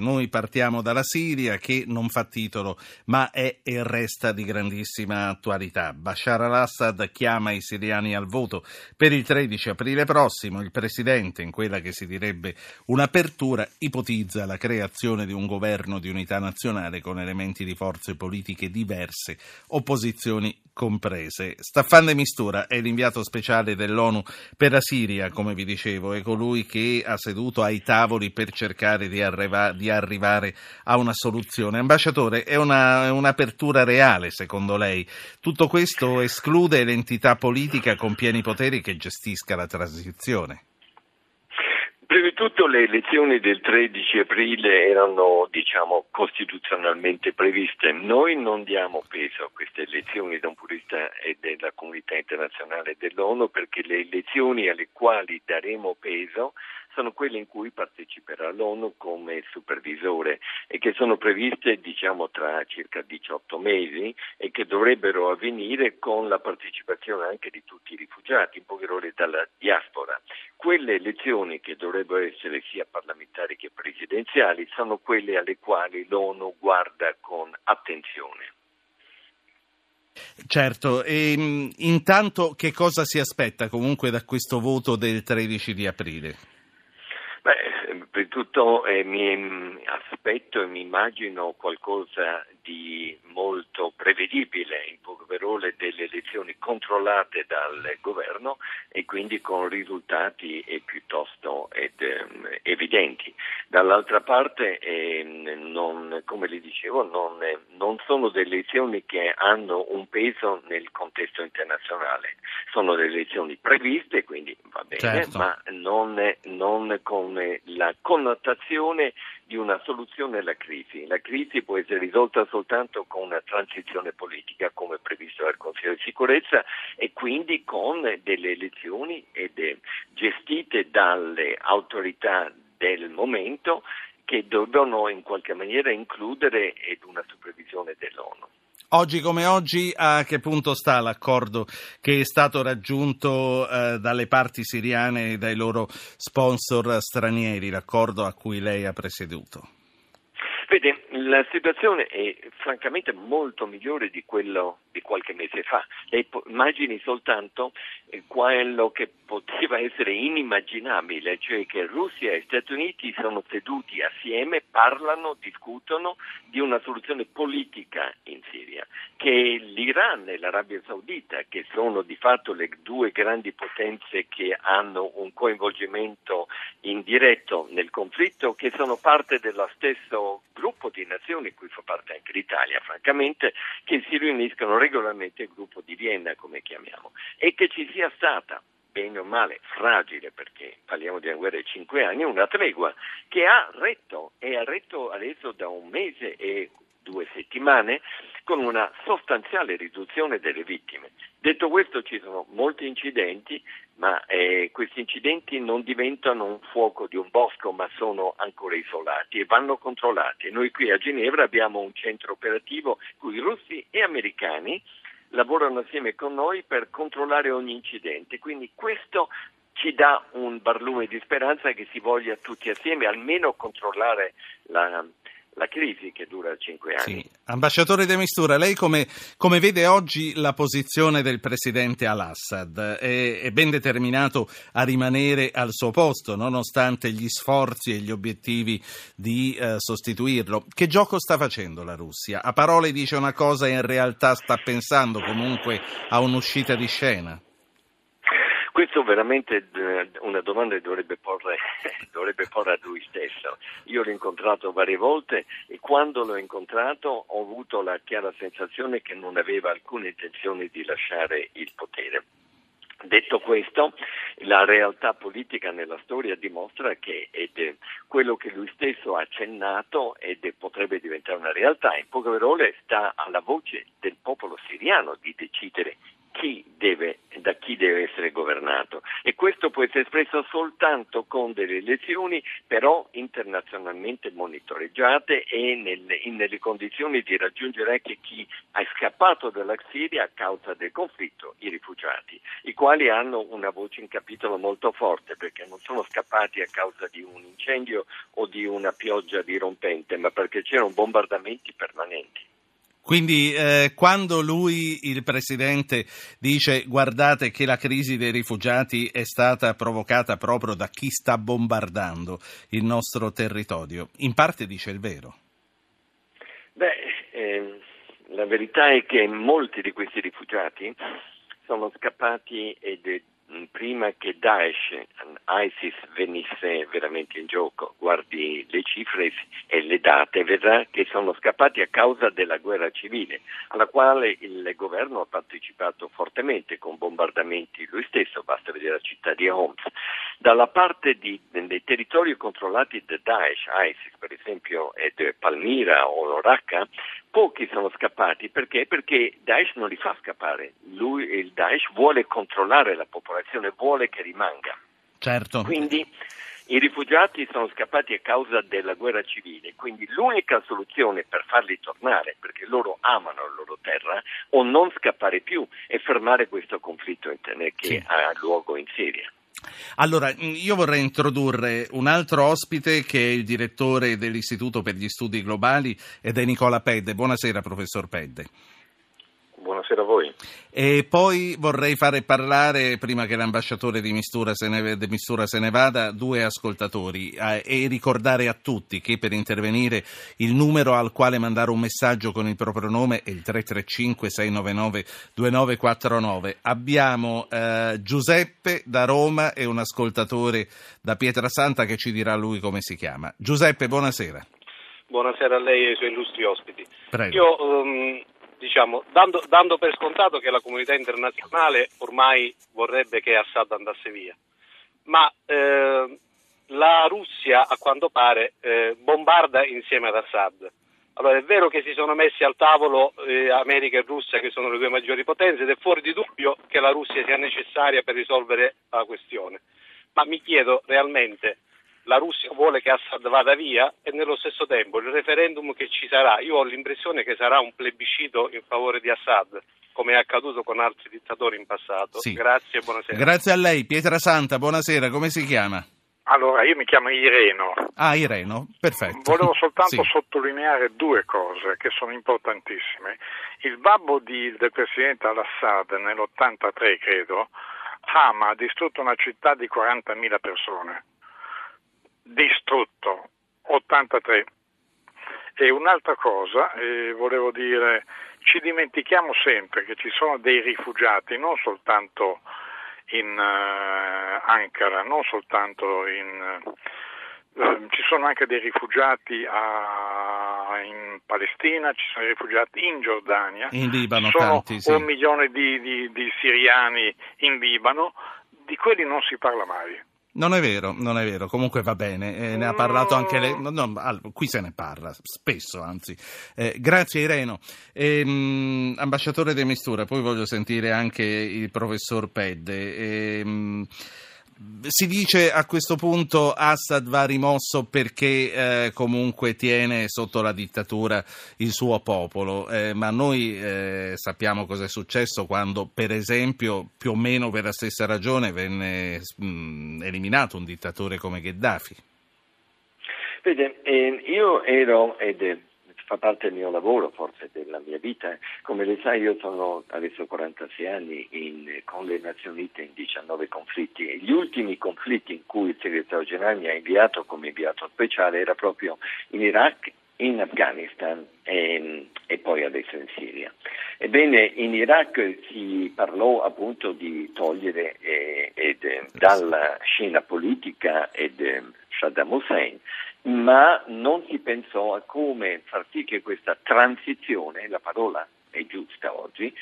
Noi partiamo dalla Siria che non fa titolo ma è e resta di grandissima attualità. Bashar al-Assad chiama i siriani al voto per il 13 aprile prossimo. Il presidente, in quella che si direbbe un'apertura, ipotizza la creazione di un governo di unità nazionale con elementi di forze politiche diverse, opposizioni comprese. Staffan de Mistura è l'inviato speciale dell'ONU per la Siria, come vi dicevo, è colui che ha seduto ai tavoli per cercare di, arriva, di arrivare a una soluzione. Ambasciatore, è una, un'apertura reale secondo lei? Tutto questo esclude l'entità politica con pieni poteri che gestisca la transizione? Prima di tutto le elezioni del 13 aprile erano diciamo, costituzionalmente previste. Noi non diamo peso a queste elezioni da un punto di vista della comunità internazionale dell'ONU perché le elezioni alle quali daremo peso sono quelle in cui parteciperà l'ONU come supervisore e che sono previste diciamo tra circa 18 mesi e che dovrebbero avvenire con la partecipazione anche di tutti i rifugiati, in poche parole dalla diaspora. Quelle elezioni che dovrebbero essere sia parlamentari che presidenziali sono quelle alle quali l'ONU guarda con attenzione. Certo, e intanto che cosa si aspetta comunque da questo voto del 13 di aprile? Per tutto eh, mi aspetto e mi immagino qualcosa di molto prevedibile, in poche parole delle elezioni controllate dal governo e quindi con risultati eh, piuttosto ed, eh, evidenti. Dall'altra parte, eh, non, come le dicevo, non, non, sono delle elezioni che hanno un peso nel contesto internazionale, sono delle elezioni previste, quindi va bene, certo. ma non, non con la connotazione di una soluzione alla crisi. La crisi può essere risolta soltanto con una transizione politica come previsto dal Consiglio di sicurezza e quindi con delle elezioni gestite dalle autorità del momento che devono in qualche maniera includere una supervisione dell'ONU. Oggi come oggi a che punto sta l'accordo che è stato raggiunto eh, dalle parti siriane e dai loro sponsor stranieri, l'accordo a cui lei ha presieduto? Vede, la situazione è francamente molto migliore di quello di qualche mese fa. Lei immagini soltanto eh, quello che poteva essere inimmaginabile, cioè che Russia e Stati Uniti sono seduti assieme, parlano, discutono di una soluzione politica in Siria, che l'Iran e l'Arabia Saudita, che sono di fatto le due grandi potenze che hanno un coinvolgimento indiretto nel conflitto, che sono parte dello stesso gruppo di nazioni, cui fa parte anche l'Italia, francamente, che si riuniscono regolarmente il gruppo di Vienna, come chiamiamo, e che ci sia stata bene o male fragile, perché parliamo di una guerra di cinque anni, una tregua che ha retto e ha retto adesso da un mese e due settimane con una sostanziale riduzione delle vittime. Detto questo ci sono molti incidenti, ma eh, questi incidenti non diventano un fuoco di un bosco, ma sono ancora isolati e vanno controllati. Noi qui a Ginevra abbiamo un centro operativo cui russi e americani lavorano assieme con noi per controllare ogni incidente. Quindi questo ci dà un barlume di speranza che si voglia tutti assieme almeno controllare la, la crisi che dura cinque anni. Sì. Ambasciatore De Mistura, lei come, come, vede oggi la posizione del presidente al-Assad? È, è, ben determinato a rimanere al suo posto nonostante gli sforzi e gli obiettivi di eh, sostituirlo. Che gioco sta facendo la Russia? A parole dice una cosa e in realtà sta pensando comunque a un'uscita di scena? Questo veramente eh, una domanda che dovrebbe porre, dovrebbe porre a lui stesso. Io l'ho incontrato varie volte e quando l'ho incontrato ho avuto la chiara sensazione che non aveva alcuna intenzione di lasciare il potere. Detto questo, la realtà politica nella storia dimostra che quello che lui stesso ha accennato ed potrebbe diventare una realtà, in poche parole sta alla voce del popolo siriano di decidere chi deve da chi deve essere governato e questo può essere espresso soltanto con delle elezioni però internazionalmente monitoreggiate e nelle, nelle condizioni di raggiungere anche chi è scappato dalla Siria a causa del conflitto, i rifugiati, i quali hanno una voce in capitolo molto forte perché non sono scappati a causa di un incendio o di una pioggia dirompente, ma perché c'erano bombardamenti permanenti. Quindi eh, quando lui, il Presidente, dice guardate che la crisi dei rifugiati è stata provocata proprio da chi sta bombardando il nostro territorio, in parte dice il vero. Beh, ehm, la verità è che molti di questi rifugiati sono scappati ed prima che Daesh, ISIS venisse veramente in gioco, guardi le cifre e le date, vedrà che sono scappati a causa della guerra civile, alla quale il governo ha partecipato fortemente con bombardamenti lui stesso, basta vedere la città di Homs. Dalla parte di, dei territori controllati da Daesh, ISIS per esempio, ed Palmira o Raqqa, pochi sono scappati perché? Perché Daesh non li fa scappare, Lui, il Daesh vuole controllare la popolazione, vuole che rimanga. Certo. Quindi i rifugiati sono scappati a causa della guerra civile, quindi l'unica soluzione per farli tornare, perché loro amano la loro terra, o non scappare più e fermare questo conflitto che sì. ha luogo in Siria. Allora, io vorrei introdurre un altro ospite che è il direttore dell'Istituto per gli Studi Globali ed è Nicola Pedde. Buonasera, professor Pedde. Buonasera a voi. E poi vorrei fare parlare, prima che l'ambasciatore di Mistura se ne, di Mistura se ne vada, due ascoltatori eh, e ricordare a tutti che per intervenire il numero al quale mandare un messaggio con il proprio nome è il 335-699-2949. Abbiamo eh, Giuseppe da Roma e un ascoltatore da Pietrasanta che ci dirà lui come si chiama. Giuseppe, buonasera. Buonasera a lei e ai suoi illustri ospiti. Prego. Io um, diciamo, dando, dando, per scontato che la comunità internazionale ormai vorrebbe che Assad andasse via, ma eh, la Russia a quanto pare eh, bombarda insieme ad Assad. Allora è vero che si sono messi al tavolo eh, America e Russia che sono le due maggiori potenze ed è fuori di dubbio che la Russia sia necessaria per risolvere la questione, ma mi chiedo realmente la Russia vuole che Assad vada via e nello stesso tempo il referendum che ci sarà, io ho l'impressione che sarà un plebiscito in favore di Assad, come è accaduto con altri dittatori in passato. Sì. Grazie e buonasera. Grazie a lei, Pietra Santa, buonasera, come si chiama? Allora, io mi chiamo Ireno. Ah, Ireno, perfetto. Volevo soltanto sì. sottolineare due cose che sono importantissime. Il babbo di, del presidente al-Assad nell'83, credo, Hama ha distrutto una città di 40.000 persone distrutto 83. E un'altra cosa, eh, volevo dire, ci dimentichiamo sempre che ci sono dei rifugiati, non soltanto in uh, Ankara, non soltanto in... Uh, ci sono anche dei rifugiati a, in Palestina, ci sono rifugiati in Giordania, in Libano, sono tanti, sì. un milione di, di, di siriani in Libano, di quelli non si parla mai. Non è vero, non è vero, comunque va bene, eh, ne ha parlato anche lei, no, no, qui se ne parla, spesso anzi. Eh, grazie Ireno. Eh, ambasciatore De Mistura, poi voglio sentire anche il professor Pedde. Ehm, si dice a questo punto Assad va rimosso perché eh, comunque tiene sotto la dittatura il suo popolo, eh, ma noi eh, sappiamo cosa è successo quando per esempio più o meno per la stessa ragione venne mh, mm, eliminato un dittatore come Gheddafi. Vede, eh, io ero ed fa parte del mio lavoro, forse della mia vita. Come lei sa io sono adesso 46 anni in, con le Nazioni Unite in 19 conflitti gli ultimi conflitti in cui il segretario generale mi ha inviato come inviato speciale era proprio in Iraq in Afghanistan e, e, poi adesso in Siria. Ebbene, in Iraq si parlò appunto di togliere eh, ed, eh, dalla scena politica ed, eh, Saddam Hussein ma non si pensò a come far sì che questa transizione, la parola è giusta oggi,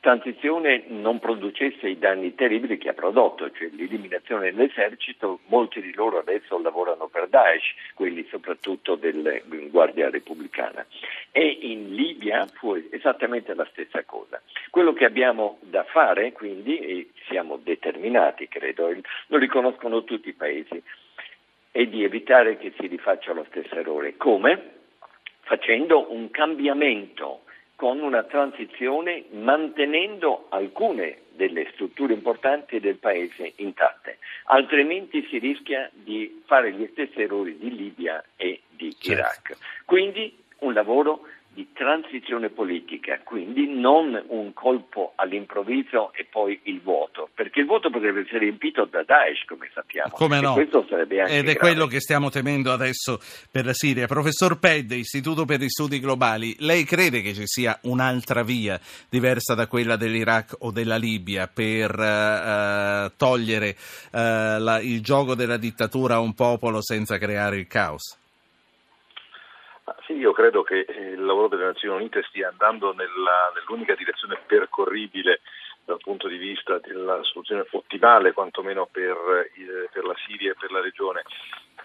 transizione non producesse i danni terribili che ha prodotto, cioè l'eliminazione dell'esercito, molti di loro adesso lavorano per Daesh, quelli soprattutto della Guardia Repubblicana. E in Libia fu esattamente la stessa cosa. Quello che abbiamo da fare, quindi, e siamo determinati, credo, lo riconoscono tutti i paesi, è di evitare che si rifaccia lo stesso errore. Come? Facendo un cambiamento con una transizione mantenendo alcune delle strutture importanti del paese intatte, altrimenti si rischia di fare gli stessi errori di Libia e di certo. Iraq. Quindi un lavoro di transizione politica, quindi non un colpo all'improvviso e poi il vuoto, perché il vuoto potrebbe essere riempito da Daesh, come sappiamo. Come no? Ed è grave. quello che stiamo temendo adesso per la Siria. Professor Ped, Istituto per gli Studi Globali, lei crede che ci sia un'altra via diversa da quella dell'Iraq o della Libia per uh, togliere uh, la, il gioco della dittatura a un popolo senza creare il caos? Sì, io credo che eh, il lavoro delle Nazioni Unite stia andando nella, nell'unica direzione percorribile dal punto di vista della soluzione ottimale, quantomeno per, eh, per la Siria e per la regione.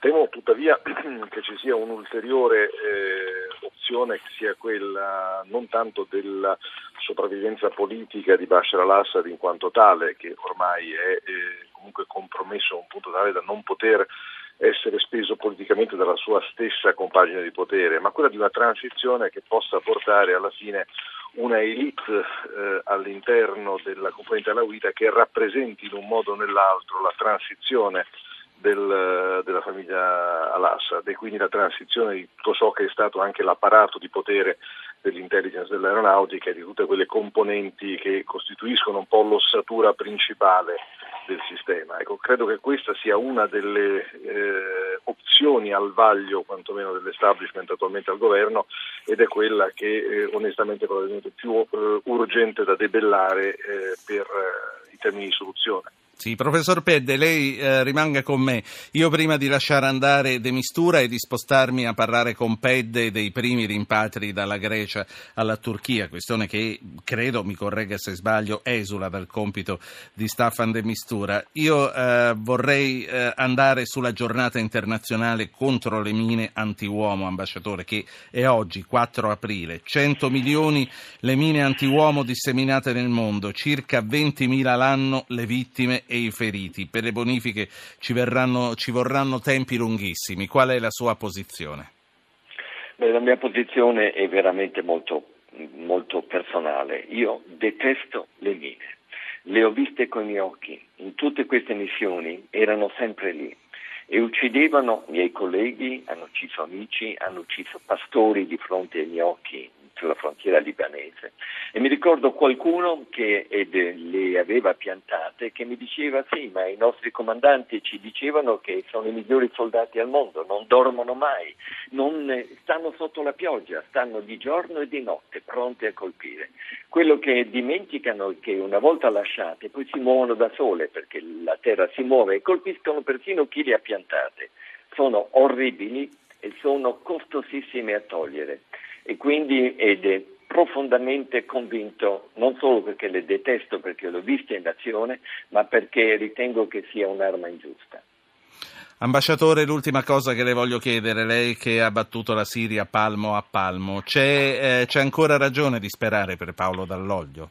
Temo tuttavia che ci sia un'ulteriore eh, opzione che sia quella non tanto della sopravvivenza politica di Bashar al-Assad in quanto tale, che ormai è eh, comunque compromesso a un punto tale da non poter essere speso politicamente dalla sua stessa compagine di potere, ma quella di una transizione che possa portare alla fine una elite eh, all'interno della componente alawita che rappresenti in un modo o nell'altro la transizione del, della famiglia Al-Assad e quindi la transizione di tutto ciò che è stato anche l'apparato di potere dell'intelligence dell'aeronautica e di tutte quelle componenti che costituiscono un po' l'ossatura principale del sistema. Ecco, credo che questa sia una delle eh, opzioni al vaglio quantomeno dell'establishment attualmente al governo ed è quella che eh, onestamente probabilmente più eh, urgente da debellare eh, per eh, i termini di soluzione. Sì, professor Pedde, lei eh, rimanga con me. Io prima di lasciare andare De Mistura e di spostarmi a parlare con Pedde dei primi rimpatri dalla Grecia alla Turchia, questione che credo, mi corregga se sbaglio, esula dal compito di Staffan De Mistura. Io eh, vorrei eh, andare sulla giornata internazionale contro le mine anti-uomo, ambasciatore, che è oggi, 4 aprile. 100 milioni le mine anti-uomo disseminate nel mondo, circa 20.000 l'anno le vittime e i feriti. Per le bonifiche ci, verranno, ci vorranno tempi lunghissimi. Qual è la sua posizione? Beh, la mia posizione è veramente molto, molto personale. Io detesto le mine. Le ho viste con i miei occhi. In tutte queste missioni erano sempre lì e uccidevano miei colleghi, hanno ucciso amici, hanno ucciso pastori di fronte ai miei occhi sulla frontiera libanese e mi ricordo qualcuno che le aveva piantate che mi diceva sì, ma i nostri comandanti ci dicevano che sono i migliori soldati al mondo, non dormono mai, non stanno sotto la pioggia, stanno di giorno e di notte pronti a colpire. Quello che dimenticano è che una volta lasciate poi si muovono da sole perché la terra si muove e colpiscono persino chi le ha piantate. Sono orribili e sono costosissime a togliere e quindi ed è profondamente convinto, non solo perché le detesto perché l'ho vista in azione, ma perché ritengo che sia un'arma ingiusta. Ambasciatore, l'ultima cosa che le voglio chiedere, lei che ha battuto la Siria palmo a palmo, c'è, eh, c'è ancora ragione di sperare per Paolo Dall'Oglio?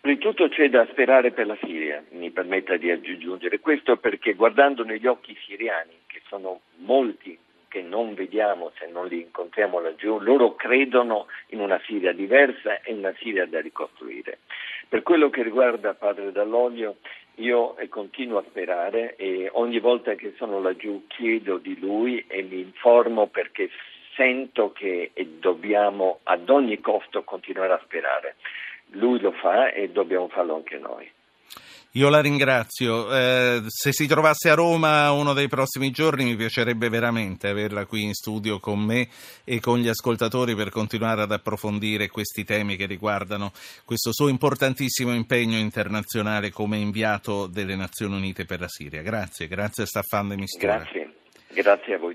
Prima di tutto c'è da sperare per la Siria, mi permetta di aggiungere questo perché guardando negli occhi siriani, che sono molti che non vediamo se non li incontriamo laggiù, loro credono in una Siria diversa e una Siria da ricostruire. Per quello che riguarda Padre Dall'Olio, io continuo a sperare e ogni volta che sono laggiù chiedo di lui e mi informo perché sento che dobbiamo ad ogni costo continuare a sperare. Lui lo fa e dobbiamo farlo anche noi. Io la ringrazio. Eh, se si trovasse a Roma uno dei prossimi giorni mi piacerebbe veramente averla qui in studio con me e con gli ascoltatori per continuare ad approfondire questi temi che riguardano questo suo importantissimo impegno internazionale come inviato delle Nazioni Unite per la Siria. Grazie, grazie Staffan de Mistura. Grazie, grazie a voi.